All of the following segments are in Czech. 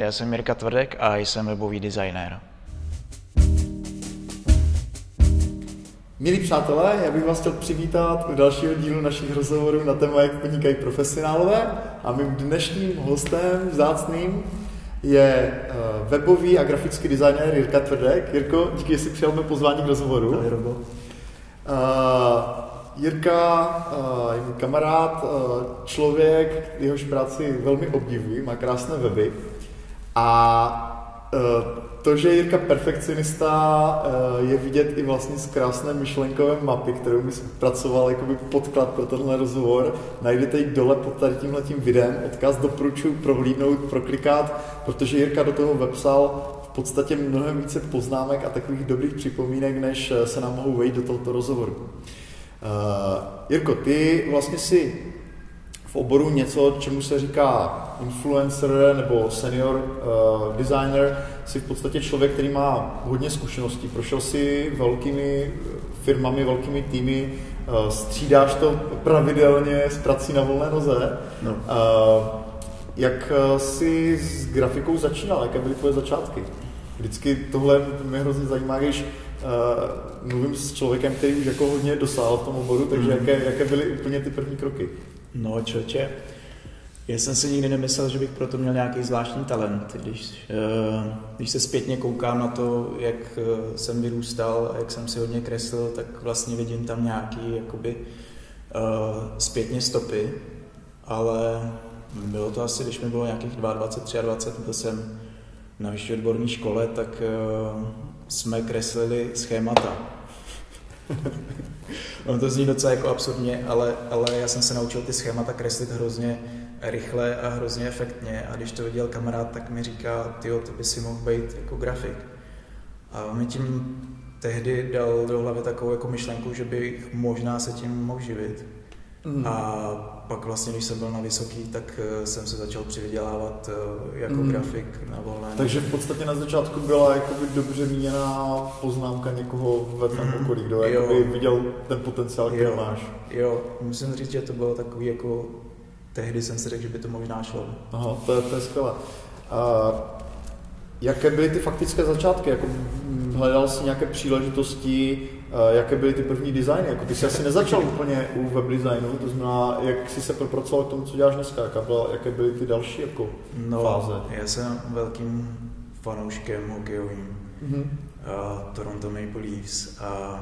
já jsem Mirka Tvrdek a jsem webový designér. Milí přátelé, já bych vás chtěl přivítat u dalšího dílu našich rozhovorů na téma, jak podnikají profesionálové. A mým dnešním hostem vzácným je eh, webový a grafický designér Jirka Tvrdek. Jirko, díky, že jsi přijal mé pozvání k rozhovoru. Ahoj, Robo. Uh, Jirka uh, je můj kamarád, uh, člověk, jehož práci velmi obdivuji, má krásné weby. A uh, to, že Jirka perfekcionista je vidět i vlastně z krásné myšlenkové mapy, kterou mi pracoval jako podklad pro tenhle rozhovor. Najdete ji dole pod tady tímhle tím videem. Odkaz doporučuji prohlídnout, proklikat, protože Jirka do toho vepsal v podstatě mnohem více poznámek a takových dobrých připomínek, než se nám mohou vejít do tohoto rozhovoru. Uh, Jirko, ty vlastně si v oboru něco, čemu se říká influencer nebo senior uh, designer, si v podstatě člověk, který má hodně zkušeností. Prošel si velkými firmami, velkými týmy, uh, střídáš to pravidelně s prací na volné noze. No. Uh, jak jsi s grafikou začínal? Jaké byly tvoje začátky? Vždycky tohle mě hrozně zajímá, když uh, mluvím s člověkem, který už jako hodně dosáhl v tom oboru, takže mm. jaké, jaké byly úplně ty první kroky? No, čoče, já jsem si nikdy nemyslel, že bych proto měl nějaký zvláštní talent. Když, uh, když se zpětně koukám na to, jak uh, jsem vyrůstal a jak jsem si hodně kreslil, tak vlastně vidím tam nějaký jakoby uh, zpětně stopy, ale bylo to asi, když mi bylo nějakých 22, 23, byl jsem na vyšší odborné škole, tak jsme kreslili schémata. On to zní docela jako absurdně, ale, ale já jsem se naučil ty schémata kreslit hrozně rychle a hrozně efektně a když to viděl kamarád, tak mi říká, ty ty by si mohl být jako grafik. A on mi tím tehdy dal do hlavy takovou jako myšlenku, že bych možná se tím mohl živit. Mm. A pak vlastně, když jsem byl na vysoký, tak eh, jsem se začal přivydělávat eh, jako mm. grafik na volné. Takže v podstatě na začátku byla jakoby dobře míněná poznámka někoho ve tvém mm. okolí, kdo jakoby viděl ten potenciál, který jo. máš. Jo, musím říct, že to bylo takový jako, tehdy jsem si řekl, že by to možná šlo. Aha, to je, to je skvělé. Uh, jaké byly ty faktické začátky? Jako hledal jsi nějaké příležitosti, jaké byly ty první designy? Jako ty jsi asi nezačal úplně u web designu, to znamená, jak jsi se propracoval k tomu, co děláš dneska, jaká byla, jaké byly ty další jako no, fáze? Já jsem velkým fanouškem hokejovým mm-hmm. uh, Toronto Maple Leafs a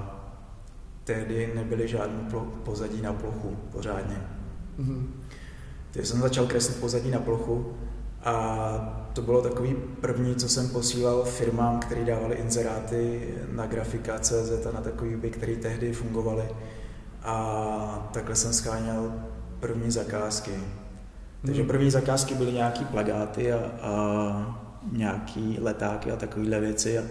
tehdy nebyly žádné pozadí na plochu pořádně. Mm-hmm. Takže jsem začal kreslit pozadí na plochu a to bylo takový první, co jsem posílal firmám, které dávali inzeráty na grafika.cz a na takový by, které tehdy fungovaly. A takhle jsem scháněl první zakázky. Takže hmm. první zakázky byly nějaký plagáty a, a nějaký letáky a takovéhle věci. A,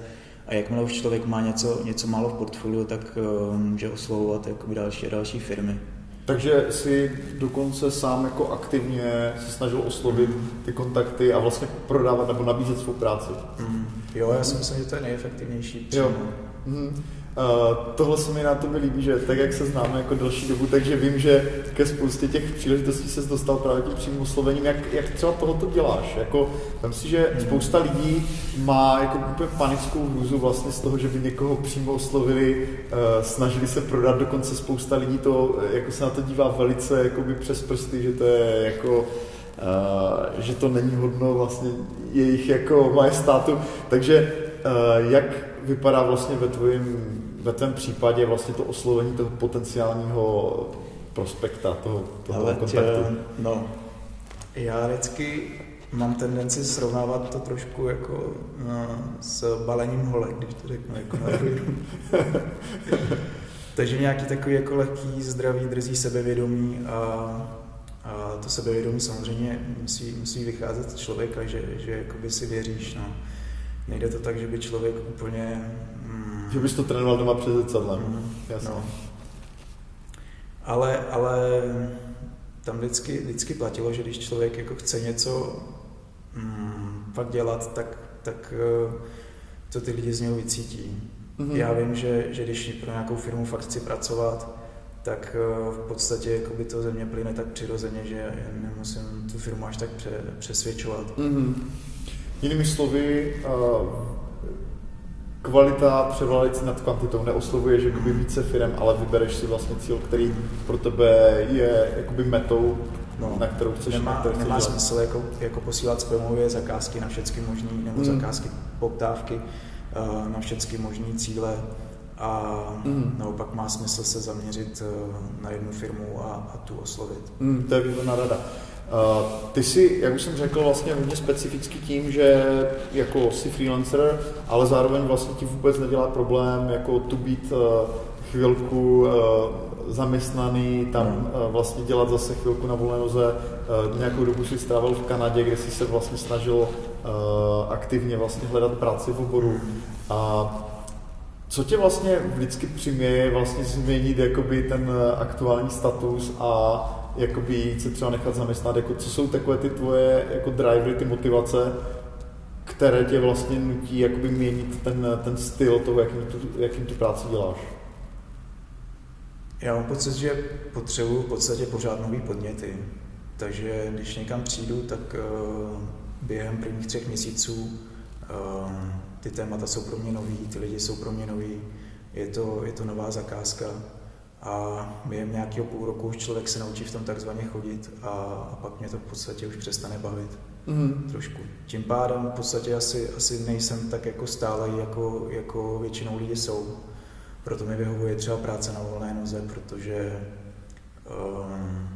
a jakmile už člověk má něco, něco málo v portfoliu, tak uh, může oslovovat další a další firmy. Takže si dokonce sám jako aktivně se snažil oslovit ty kontakty a vlastně prodávat nebo nabízet svou práci. Mm. Jo, já si myslím, že to je nejefektivnější. Přímo. Jo. Mm. Uh, tohle se mi na tobě líbí, že tak, jak se známe jako delší dobu, takže vím, že ke spoustě těch příležitostí se dostal právě tím přímým oslovením. Jak, jak třeba tohoto děláš? Jako, vem si, že hmm. spousta lidí má jako úplně panickou hrůzu vlastně z toho, že by někoho přímo oslovili, uh, snažili se prodat, dokonce spousta lidí to, jako se na to dívá velice jakoby přes prsty, že to je jako Uh, že to není hodno vlastně jejich jako majestátu. Takže uh, jak vypadá vlastně ve tvojím ve tvém případě vlastně to oslovení toho potenciálního prospekta, toho, toho Ale kontaktu? Tě, no, já vždycky mám tendenci srovnávat to trošku jako no, s balením holek, když to řeknu jako na Takže nějaký takový jako lehký, zdravý, drzí sebevědomí a, a to sebevědomí samozřejmě musí, musí vycházet z člověka, že, že jakoby si věříš. No. Nejde to tak, že by člověk úplně že bys to trénoval doma před zrcadlem. Mm, Jasně. No. Ale, ale tam vždycky, vždycky platilo, že když člověk jako chce něco mm, fakt dělat, tak, tak eh, to ty lidi z něho vycítí. Mm-hmm. Já vím, že, že když pro nějakou firmu fakt chci pracovat, tak eh, v podstatě jako by to ze mě plyne tak přirozeně, že nemusím tu firmu až tak pře, přesvědčovat. Mm-hmm. Jinými slovy, kvalita převládající nad kvantitou neoslovuje, že jakoby více firm, ale vybereš si vlastně cíl, který pro tebe je jakoby metou, no, na kterou chceš Nemá, na kterou nemá smysl jako, jako posílat spamově zakázky na všechny možné, nebo hmm. zakázky poptávky uh, na všechny možné cíle a mm. naopak má smysl se zaměřit uh, na jednu firmu a, a tu oslovit. Mm, to je výborná rada. Uh, ty jsi, jak už jsem řekl, vlastně hodně specifický tím, že jako jsi freelancer, ale zároveň vlastně ti vůbec nedělá problém jako tu být uh, chvilku uh, zaměstnaný, tam mm. uh, vlastně dělat zase chvilku na volné noze. Nějakou dobu si strávil v Kanadě, kde jsi se vlastně snažil aktivně vlastně hledat práci v oboru. A co tě vlastně vždycky přiměje vlastně změnit jakoby ten aktuální status a jakoby se třeba nechat zaměstnat, jako co jsou takové ty tvoje jako drivery, ty motivace, které tě vlastně nutí jakoby měnit ten, ten styl toho, jakým tu, jakým tu práci děláš? Já mám pocit, že potřebuji v podstatě pořád nový podněty. Takže když někam přijdu, tak uh, během prvních třech měsíců uh, ty témata jsou pro mě nový, ty lidi jsou pro mě nový, je to, je to nová zakázka a během nějakého půl roku už člověk se naučí v tom takzvaně chodit a, a pak mě to v podstatě už přestane bavit mm. trošku. Tím pádem v podstatě asi, asi nejsem tak jako stálej, jako, jako většinou lidi jsou. Proto mi vyhovuje třeba práce na volné noze, protože um,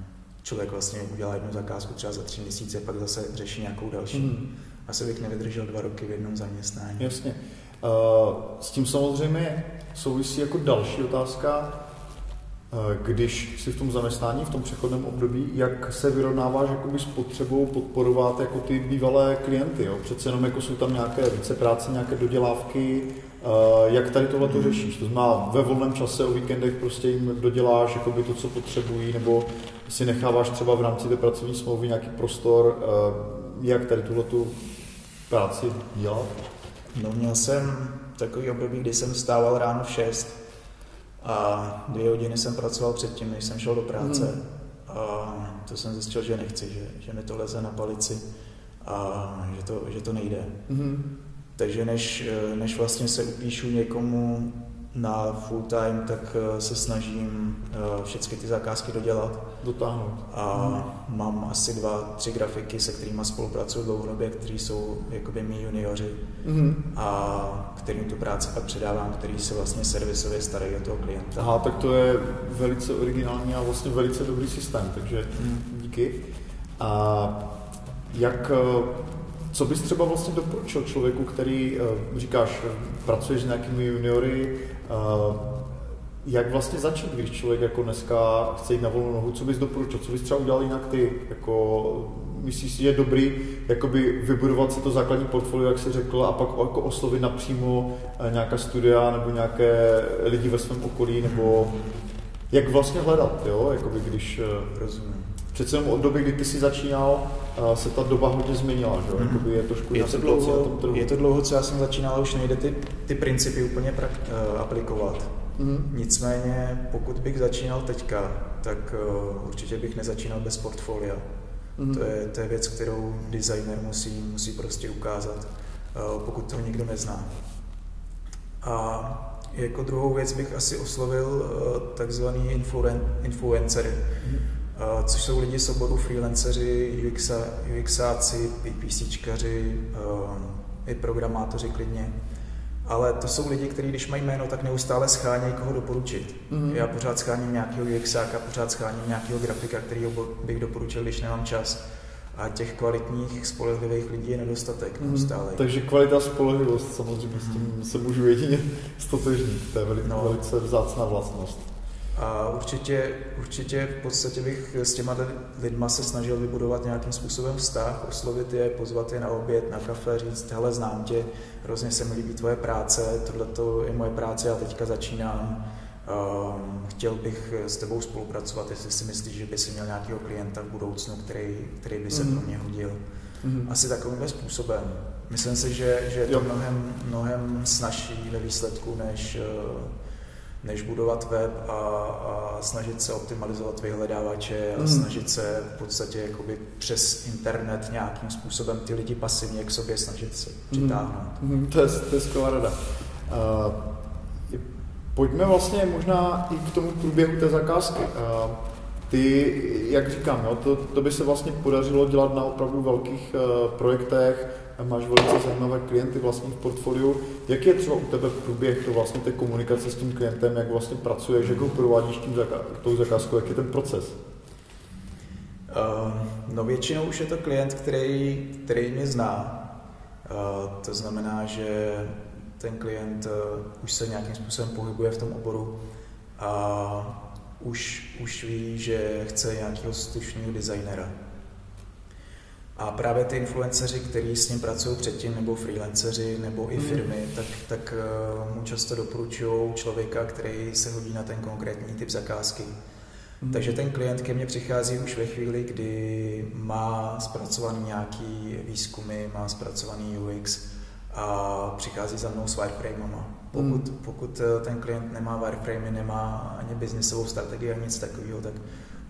člověk vlastně udělá jednu zakázku třeba za tři měsíce, pak zase řeší nějakou další. Mm. Asi bych nevydržel dva roky v jednom zaměstnání. Jasně. Uh, s tím samozřejmě souvisí jako další otázka, když jsi v tom zaměstnání, v tom přechodném období, jak se vyrovnáváš jakoby s potřebou podporovat jako ty bývalé klienty. Jo? Přece jenom jako jsou tam nějaké více práce, nějaké dodělávky, eh, jak tady tohle to řešíš? To znamená, ve volném čase o víkendech prostě jim doděláš jakoby to, co potřebují, nebo si necháváš třeba v rámci té pracovní smlouvy nějaký prostor, eh, jak tady tuhle tu práci dělat? No měl jsem takový období, kdy jsem stával ráno v 6 a dvě hodiny jsem pracoval předtím, než jsem šel do práce. Mm. A to jsem zjistil, že nechci, že, že mi to leze na palici a že to, že to nejde. Mm. Takže než, než vlastně se upíšu někomu na full time, tak eh, se snažím eh, všechny ty zakázky dodělat. Dotáhnout. A hmm. mám asi dva, tři grafiky, se kterými spolupracuju dlouhodobě, kteří jsou jakoby mý junioři hmm. a kterým tu práci pak předávám, který se vlastně servisově starají o toho klienta. Aha, tak to je velice originální a vlastně velice dobrý systém, takže hmm. díky. A jak eh, co bys třeba vlastně doporučil člověku, který, říkáš, pracuješ s nějakými juniory, jak vlastně začít, když člověk jako dneska chce jít na volnou nohu, co bys doporučil, co bys třeba udělal jinak ty, jako myslíš si, že je dobrý jakoby vybudovat si to základní portfolio, jak jsi řekl, a pak jako oslovit napřímo eh, nějaká studia nebo nějaké lidi ve svém okolí, nebo jak vlastně hledat, jo, jakoby když... Eh, Rozumím. Přece jenom od doby, kdy ty jsi začínal, eh, se ta doba hodně změnila, že? Mm. Jakoby je trošku je to, dlouho, je to dlouho, co já jsem začínal, ale už nejde ty, ty principy úplně pra, uh, aplikovat. Mm. Nicméně, pokud bych začínal teďka, tak uh, určitě bych nezačínal bez portfolia. Mm. To, je, to je věc, kterou designer musí, musí prostě ukázat, uh, pokud to nikdo nezná. A jako druhou věc bych asi oslovil uh, takzvaný influen, influencery. Mm což jsou lidi z oboru freelanceři, UX, UXáci, PPCčkaři, i programátoři klidně. Ale to jsou lidi, kteří když mají jméno, tak neustále schánějí koho doporučit. Mm-hmm. Já pořád scháním nějakého UXáka, pořád scháním nějakého grafika, který bych doporučil, když nemám čas. A těch kvalitních, spolehlivých lidí je nedostatek mm, neustále. Takže kvalita a spolehlivost, samozřejmě s tím se můžu jedině stotožnit. To je velice, no. velice vzácná vlastnost. A určitě, určitě v podstatě bych s těma lidma se snažil vybudovat nějakým způsobem vztah, oslovit je, pozvat je na oběd, na kafe, říct, hele, znám tě, hrozně se mi líbí tvoje práce, tohle je moje práce, já teďka začínám, um, chtěl bych s tebou spolupracovat, jestli si myslíš, že by si měl nějakého klienta v budoucnu, který, který by se mm. pro mě hodil. Mm. Asi takovým způsobem. Myslím si, že, že je to mnohem, mnohem snažší ve výsledku, než uh, než budovat web a, a snažit se optimalizovat vyhledávače a mm. snažit se v podstatě jakoby přes internet nějakým způsobem ty lidi pasivně k sobě snažit se přitáhnout. Mm. To je, to je skvělá rada. Uh, pojďme vlastně možná i k tomu průběhu té zakázky. Uh, ty, jak říkám, jo, to, to by se vlastně podařilo dělat na opravdu velkých uh, projektech, máš velice zajímavé klienty vlastně v portfoliu. Jak je třeba u tebe průběh to vlastně té komunikace s tím klientem, jak vlastně pracuješ, jak ho provádíš tím zaka- tou zakázkou, jak je ten proces? Uh, no většinou už je to klient, který, který mě zná. Uh, to znamená, že ten klient uh, už se nějakým způsobem pohybuje v tom oboru a už, už ví, že chce nějakého slušného designera. A právě ty influenceři, kteří s ním pracují předtím, nebo freelanceři, nebo i firmy, mm. tak, tak uh, mu často doporučují člověka, který se hodí na ten konkrétní typ zakázky. Mm. Takže ten klient ke mně přichází už ve chvíli, kdy má zpracovaný nějaký výzkumy, má zpracovaný UX a přichází za mnou s wireframama. Pokud, mm. pokud eh, ten klient nemá wireframey, nemá ani biznisovou strategii, ani nic takového, tak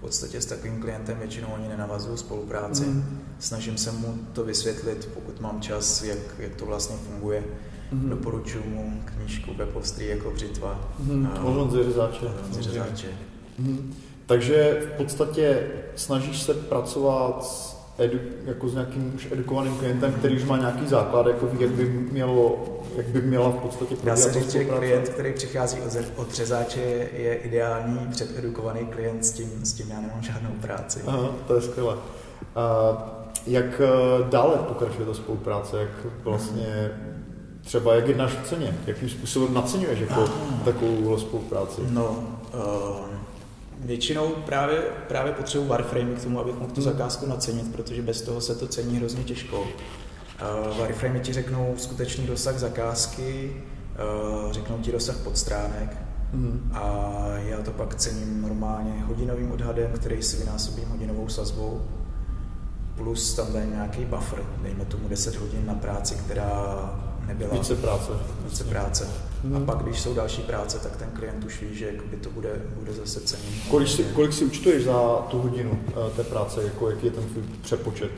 v podstatě s takovým klientem většinou ani nenavazuju spolupráci. Mm. Snažím se mu to vysvětlit, pokud mám čas, jak, jak to vlastně funguje. Mm. Doporučuji mu knížku Webovstří jako břitva. Mm. Řezáče. Řezáče. Mm. Takže v podstatě snažíš se pracovat s, edu, jako s nějakým už edukovaným klientem, který už má nějaký základ, jako ví, jak by mělo jak by měla v podstatě Dá se říct, že klient, který přichází od, od řezáče, je ideální přededukovaný klient, s tím, s tím já nemám žádnou práci. Aha, to je skvělé. A jak eh, dále pokračuje ta spolupráce? Jak vlastně třeba jak jednáš v ceně? Jakým způsobem naceňuješ jako takovou spolupráci? No, uh, většinou právě, právě potřebuji wireframe k tomu, abych mohl tu zakázku nacenit, protože bez toho se to cení hrozně těžko. Uh, wireframe ti řeknou skutečný dosah zakázky, uh, řeknou ti dosah podstránek mm. a já to pak cením normálně hodinovým odhadem, který si vynásobím hodinovou sazbou, plus tam dají nějaký buffer, dejme tomu 10 hodin na práci, která nebyla. Více práce. Více práce. Mm. A pak, když jsou další práce, tak ten klient už ví, že jakoby to bude, bude zase cenění. Kolik si, kolik si účtuješ za tu hodinu uh, té práce? Jako, jaký je ten tvůj přepočet?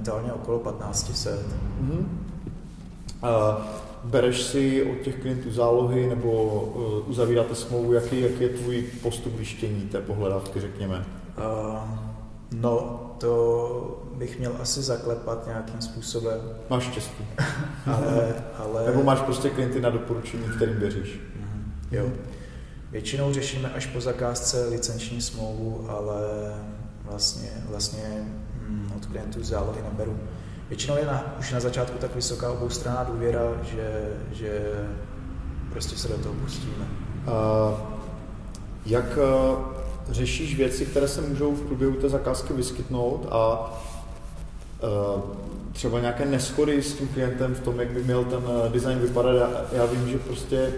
momentálně okolo 1500. Mm-hmm. A bereš si od těch klientů zálohy nebo uh, uzavíráte smlouvu, jaký, jaký je tvůj postup vyštění té pohledávky, řekněme? Uh, no, to bych měl asi zaklepat nějakým způsobem. Máš štěstí. ale, ale... Nebo máš prostě klienty na doporučení, kterým věříš. Mm-hmm. Jo. Většinou řešíme až po zakázce licenční smlouvu, ale vlastně, vlastně Mm, od klientů zálohy neberu. Většinou je na, už na začátku tak vysoká oboustranná důvěra, že, že prostě se do toho pustíme. Uh, jak uh, řešíš věci, které se můžou v průběhu té zakázky vyskytnout a uh, třeba nějaké neschody s tím klientem v tom, jak by měl ten design vypadat. Já, já vím, že prostě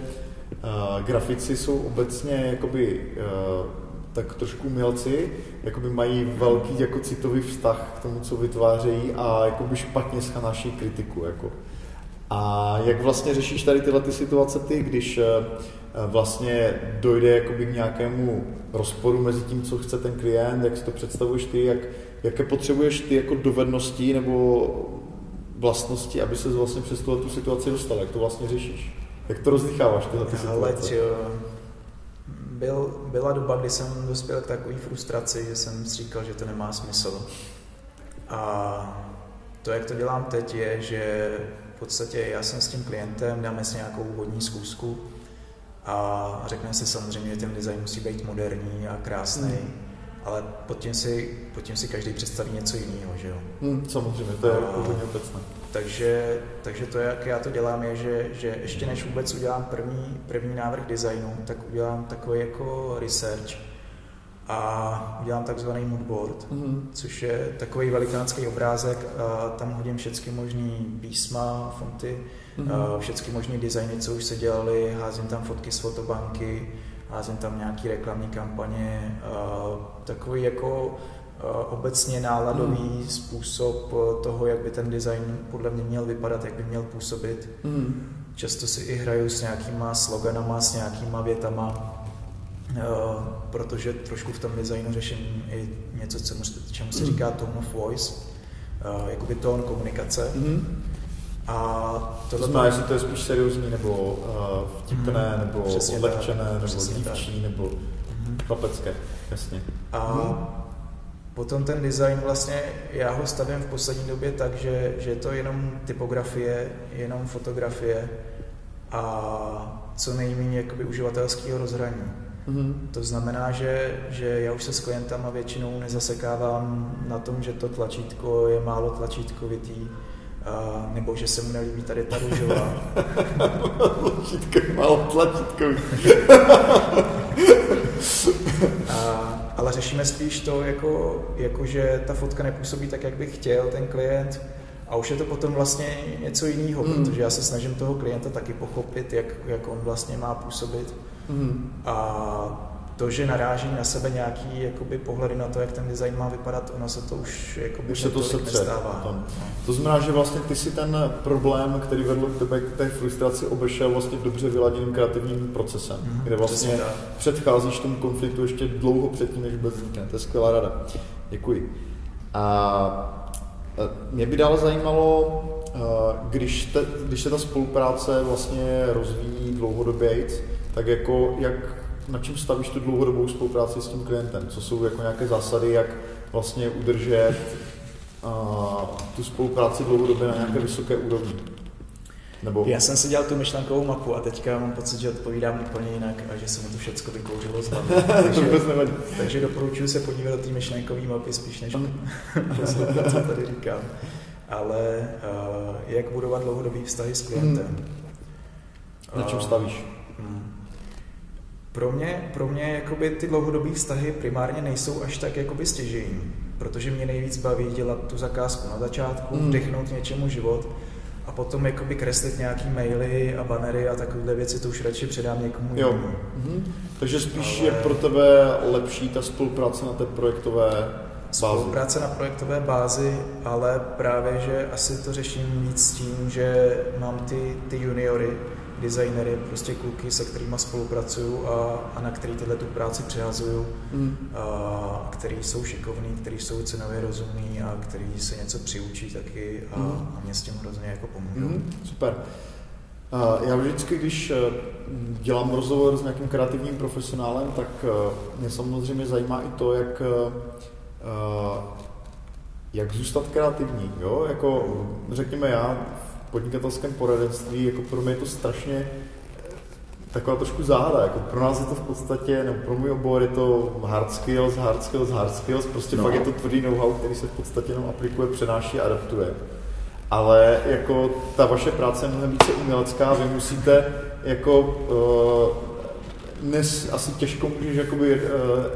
uh, grafici jsou obecně jakoby uh, tak trošku umělci jakoby mají velký jako citový vztah k tomu, co vytvářejí a jakoby špatně schanáší kritiku. Jako. A jak vlastně řešíš tady tyhle ty situace ty, když eh, vlastně dojde jakoby k nějakému rozporu mezi tím, co chce ten klient, jak si to představuješ ty, jak, jaké potřebuješ ty jako dovednosti nebo vlastnosti, aby se vlastně přes tu situaci dostal, jak to vlastně řešíš? Jak to rozdýcháváš tyhle ty situace? byl, byla doba, kdy jsem dospěl k takové frustraci, že jsem si říkal, že to nemá smysl. A to, jak to dělám teď, je, že podstatě já jsem s tím klientem, dáme si nějakou úvodní zkusku a řekneme si samozřejmě, že ten design musí být moderní a krásný, mm. ale pod tím, si, pod tím si každý představí něco jiného, že jo? Mm, samozřejmě, to je úplně obecné. Takže, takže to, jak já to dělám, je, že, že ještě než vůbec udělám první, první návrh designu, tak udělám takový jako research a udělám takzvaný moodboard, mm-hmm. což je takový velikánský obrázek, a tam hodím všechny možné písma, fonty, mm-hmm. všechny možné designy, co už se dělali, házím tam fotky z fotobanky, házím tam nějaký reklamní kampaně, takový jako obecně náladový hmm. způsob toho, jak by ten design podle mě měl vypadat, jak by měl působit. Hmm. Často si i hraju s nějakýma sloganama, s nějakýma větama, protože trošku v tom designu řeším i něco, co, čemu se říká tone of voice, uh, jakoby tón komunikace. Mm-hmm. A to znamená, jestli to je spíš seriózní, nebo uh, vtipné, mm, nebo odlehčené, nebo dívčí, nebo mm. chlapecké, jasně. A mm. potom ten design vlastně, já ho stavím v poslední době tak, že, že je to jenom typografie, jenom fotografie a co nejméně jakoby uživatelského rozhraní. Mm-hmm. To znamená, že, že já už se s klientama většinou nezasekávám na tom, že to tlačítko je málo tlačítkovitý, a, nebo že se mu nelíbí tady ta růžová. tlačítko je málo tlačítkový. a, ale řešíme spíš to, jako, jako, že ta fotka nepůsobí tak, jak bych chtěl ten klient, a už je to potom vlastně něco jiného, mm. protože já se snažím toho klienta taky pochopit, jak, jak on vlastně má působit. Mm. A to, že naráží na sebe nějaký jakoby, pohledy na to, jak ten design má vypadat, ono se to už, jakoby, už se to nestává. To znamená, že vlastně ty si ten problém, který vedl k tebe k té frustraci, obešel vlastně dobře vyladěným kreativním procesem, mm, kde vlastně předcházíš tomu konfliktu ještě dlouho předtím, než vůbec vznikne. To je skvělá rada. Děkuji. A mě by dále zajímalo, když, te, když se ta spolupráce vlastně rozvíjí dlouhodobě, tak jako jak, na čem stavíš tu dlouhodobou spolupráci s tím klientem? Co jsou jako nějaké zásady, jak vlastně udržet a, tu spolupráci dlouhodobě na nějaké vysoké úrovni? Nebo... Já jsem si dělal tu myšlenkovou mapu a teďka mám pocit, že odpovídám úplně jinak a že se mi to všechno vykouřilo z hlavy. takže, takže doporučuji se podívat do té myšlenkové mapy spíš než poslouchat, co tady říkám. Ale uh, jak budovat dlouhodobý vztahy s klientem? Hmm. Na čem stavíš? Pro mě, pro mě jakoby ty dlouhodobé vztahy primárně nejsou až tak jakoby stěžení, protože mě nejvíc baví dělat tu zakázku na začátku, hmm. vdechnout něčemu život a potom jakoby kreslit nějaký maily a banery a takové věci, to už radši předám někomu jo. jinému. Mhm. Takže spíš Ale... je pro tebe lepší ta spolupráce na té projektové bázi? Spolupráce na projektové bázi, ale právě, že asi to řeším víc s tím, že mám ty, ty juniory, designery, prostě kluky, se kterými spolupracuju a, a na který tyhle tu práci přihazuju, mm. a, který jsou šikovní, který jsou cenově rozumní a který se něco přiučí taky a, mm. a mě s tím hrozně jako pomůžou. Mm. Super. Já vždycky, když eh, dělám rozhovor s nějakým kreativním profesionálem, tak eh, mě samozřejmě zajímá i to, jak, eh, jak zůstat kreativní. Jo? Jako, řekněme, já podnikatelském poradenství, jako pro mě je to strašně eh, taková trošku záhada. Jako pro nás je to v podstatě, nebo pro můj obor je to hard skills, hard skills, hard skills, prostě no. fakt je to tvrdý know-how, který se v podstatě jenom aplikuje, přenáší a adaptuje. Ale jako ta vaše práce je mnohem více umělecká, vy musíte jako uh, dnes asi těžko můžeš jakoby, uh,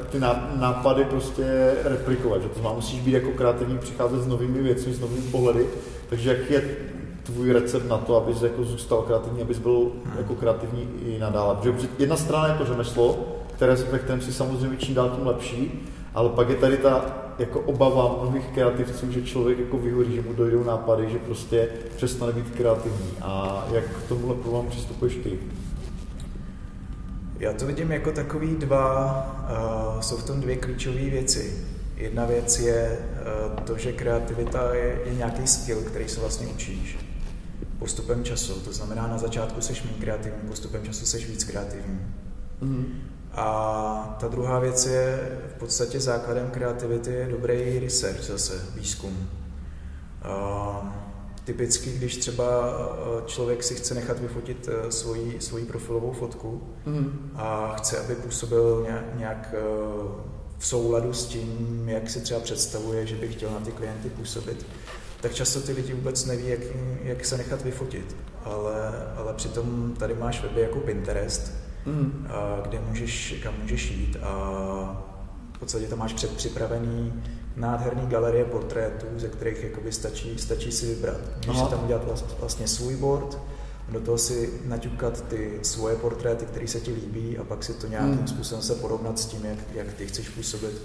ty nápady prostě replikovat, že to znamená, musíš být jako kreativní, přicházet s novými věcmi, s novými pohledy, takže jak je tvůj recept na to, abys jako zůstal kreativní, abys byl jako kreativní i nadále. Protože jedna strana je to řemeslo, které, ve kterém si samozřejmě čím dál tím lepší, ale pak je tady ta jako obava mnohých kreativců, že člověk jako vyhoří, že mu dojdou nápady, že prostě přestane být kreativní. A jak k tomuhle problému přistupuješ ty? Já to vidím jako takový dva, uh, jsou v tom dvě klíčové věci. Jedna věc je uh, to, že kreativita je, je nějaký skill, který se vlastně učíš postupem času. To znamená, na začátku seš méně kreativní, postupem času seš víc kreativní. Mm. A ta druhá věc je v podstatě základem kreativity je dobrý research zase, výzkum. A typicky, když třeba člověk si chce nechat vyfotit e, svoji, svoji profilovou fotku mm. a chce, aby působil nějak, nějak e, v souladu s tím, jak si třeba představuje, že by chtěl na ty klienty působit, tak často ty lidi vůbec neví, jak, jak se nechat vyfotit. Ale, ale přitom tady máš weby jako Pinterest, mm. a, kde můžeš, kam můžeš jít a v podstatě tam máš předpřipravený nádherný galerie portrétů, ze kterých jakoby stačí, stačí si vybrat. Můžeš si tam udělat vlastně svůj board, do toho si naťukat ty svoje portréty, které se ti líbí a pak si to nějakým mm. způsobem se porovnat s tím, jak, jak ty chceš působit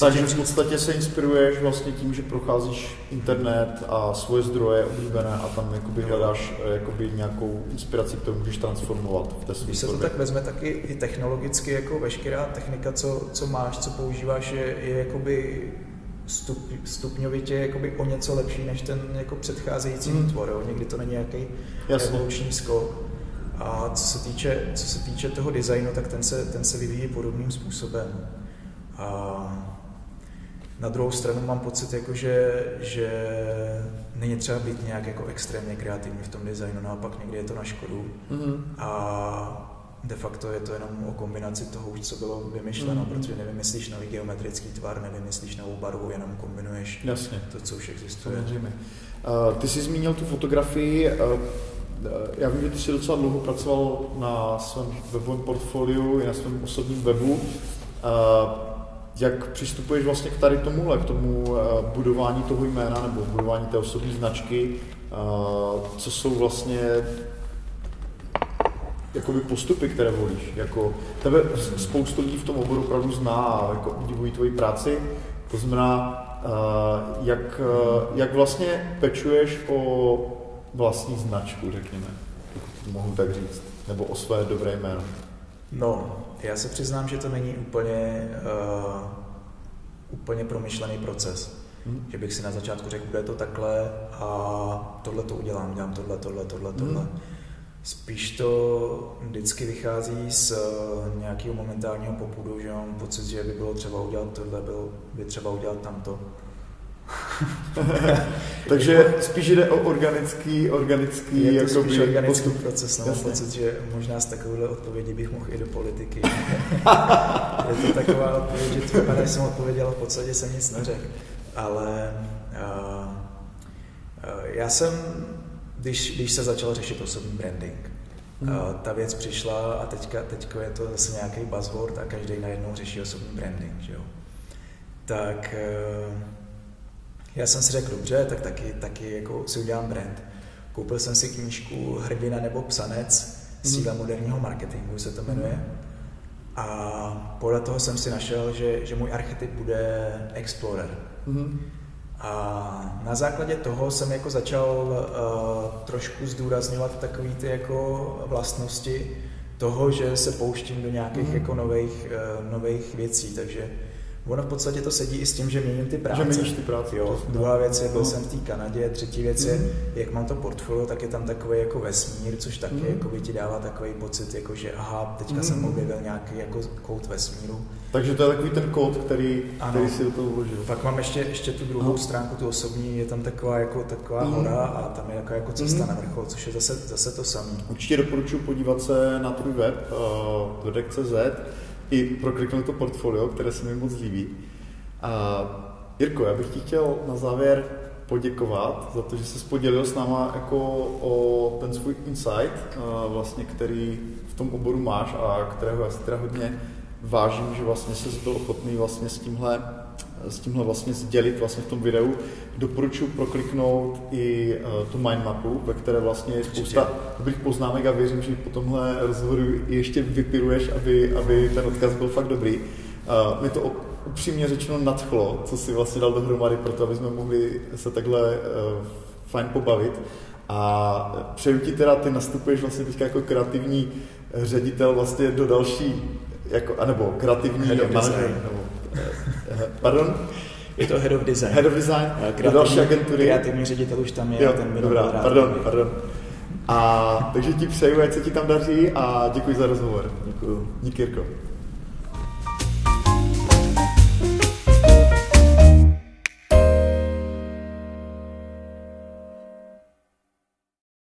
Takže v podstatě se inspiruješ vlastně tím, že procházíš internet a svoje zdroje oblíbené a tam jakoby hledáš eh, jakoby nějakou inspiraci, kterou můžeš transformovat v té Když se to tak vezme, taky i technologicky jako veškerá technika, co, co máš, co používáš, je, je jakoby stup, stupňovitě jakoby o něco lepší než ten jako předcházející mm. tvor. Jo? Někdy to není nějaký evoluční skok. A co se týče, co se týče toho designu, tak ten se, ten se vyvíjí podobným způsobem. A na druhou stranu mám pocit, jako že, že není třeba být nějak jako extrémně kreativní v tom designu, naopak někdy je to na škodu. Mm-hmm. A de facto je to jenom o kombinaci toho už, co bylo vymyšleno, mm-hmm. protože nevymyslíš nový geometrický tvar, nevymyslíš novou barvu, jenom kombinuješ Jasně. to, co už existuje. Samozřejmě. Uh, ty jsi zmínil tu fotografii, uh, já vím, že ty jsi docela dlouho pracoval na svém webovém portfoliu i na svém osobním webu. Uh, jak přistupuješ vlastně k tady tomuhle, k tomu budování toho jména nebo budování té osobní značky? Co jsou vlastně jakoby postupy, které volíš. Jako, tebe spoustu lidí v tom oboru opravdu zná a jako obdivují tvoji práci. To znamená, uh, jak, jak vlastně pečuješ o vlastní značku, řekněme, pokud mohu tak říct, nebo o své dobré jméno. No, já se přiznám, že to není úplně, uh, úplně promyšlený proces. Hmm. Že bych si na začátku řekl, bude to takhle a tohle to udělám, dělám tohle, tohle, tohle, tohle. Hmm Spíš to vždycky vychází z eh, nějakého momentálního popudu, že mám pocit, že by bylo třeba udělat tohle, bylo by třeba udělat tamto. Takže spíš jde o organický, organický, je to spíš organický postup. proces. No, mám pocit, že možná z takovéhle odpovědi bych mohl i do politiky. je to taková odpověď, že to vypadá, jsem odpověděl v podstatě jsem nic neřekl. Ale uh, uh, já jsem když, když se začal řešit osobní branding. Hmm. Uh, ta věc přišla a teďka, teďka je to zase nějaký buzzword a každý najednou řeší osobní branding, že jo. Tak uh, já jsem si řekl, dobře, tak taky, taky jako si udělám brand. Koupil jsem si knížku Hrdina nebo psanec, síla moderního marketingu se to jmenuje. A podle toho jsem si našel, že, že můj archetyp bude Explorer. Hmm. A na základě toho jsem jako začal uh, trošku zdůrazňovat takové ty jako vlastnosti toho, že se pouštím do nějakých mm. jako nových, uh, nových věcí, takže Ono v podstatě to sedí i s tím, že měním ty práce. Že měníš ty práce. Jo. Druhá věc je, byl no. jsem v té Kanadě, třetí věc je, mm. jak mám to portfolio, tak je tam takový jako vesmír, což taky mm. jako by ti dává takový pocit, jako že aha, teďka mm. jsem objevil nějaký jako kout vesmíru. Takže to je takový ten kód, který, ano. který si do toho vložil. Pak mám ještě, ještě tu druhou no. stránku, tu osobní, je tam taková jako taková mm. hora a tam je jako, jako cesta mm. na vrchol, což je zase, zase to samé. Určitě doporučuji podívat se na tvůj web, uh, i prokliknout to portfolio, které se mi moc líbí. A Jirko, já bych ti chtěl na závěr poděkovat za to, že jsi podělil s náma jako o ten svůj insight, vlastně, který v tom oboru máš a kterého já si teda hodně vážím, že vlastně jsi byl ochotný vlastně s tímhle, s tímhle vlastně sdělit vlastně v tom videu. Doporučuji prokliknout i uh, tu mindmapu, ve které vlastně je spousta dobrých poznámek a věřím, že po tomhle rozhovoru ještě vypiruješ, aby, aby ten odkaz byl fakt dobrý. Uh, mě to upřímně řečeno nadchlo, co si vlastně dal dohromady pro to, aby jsme mohli se takhle uh, fajn pobavit. A přeju ti teda, ty nastupuješ vlastně teďka jako kreativní ředitel vlastně do další jako, anebo kreativní manažer, nebo, eh, pardon? Je to head of design. Head of design, kreativní, další agentury. Kreativní ředitel už tam je, jo, ten dobrá, pardon, pardon. A takže ti přeju, ať se ti tam daří a děkuji za rozhovor. Děkuji. Díky, Jirko.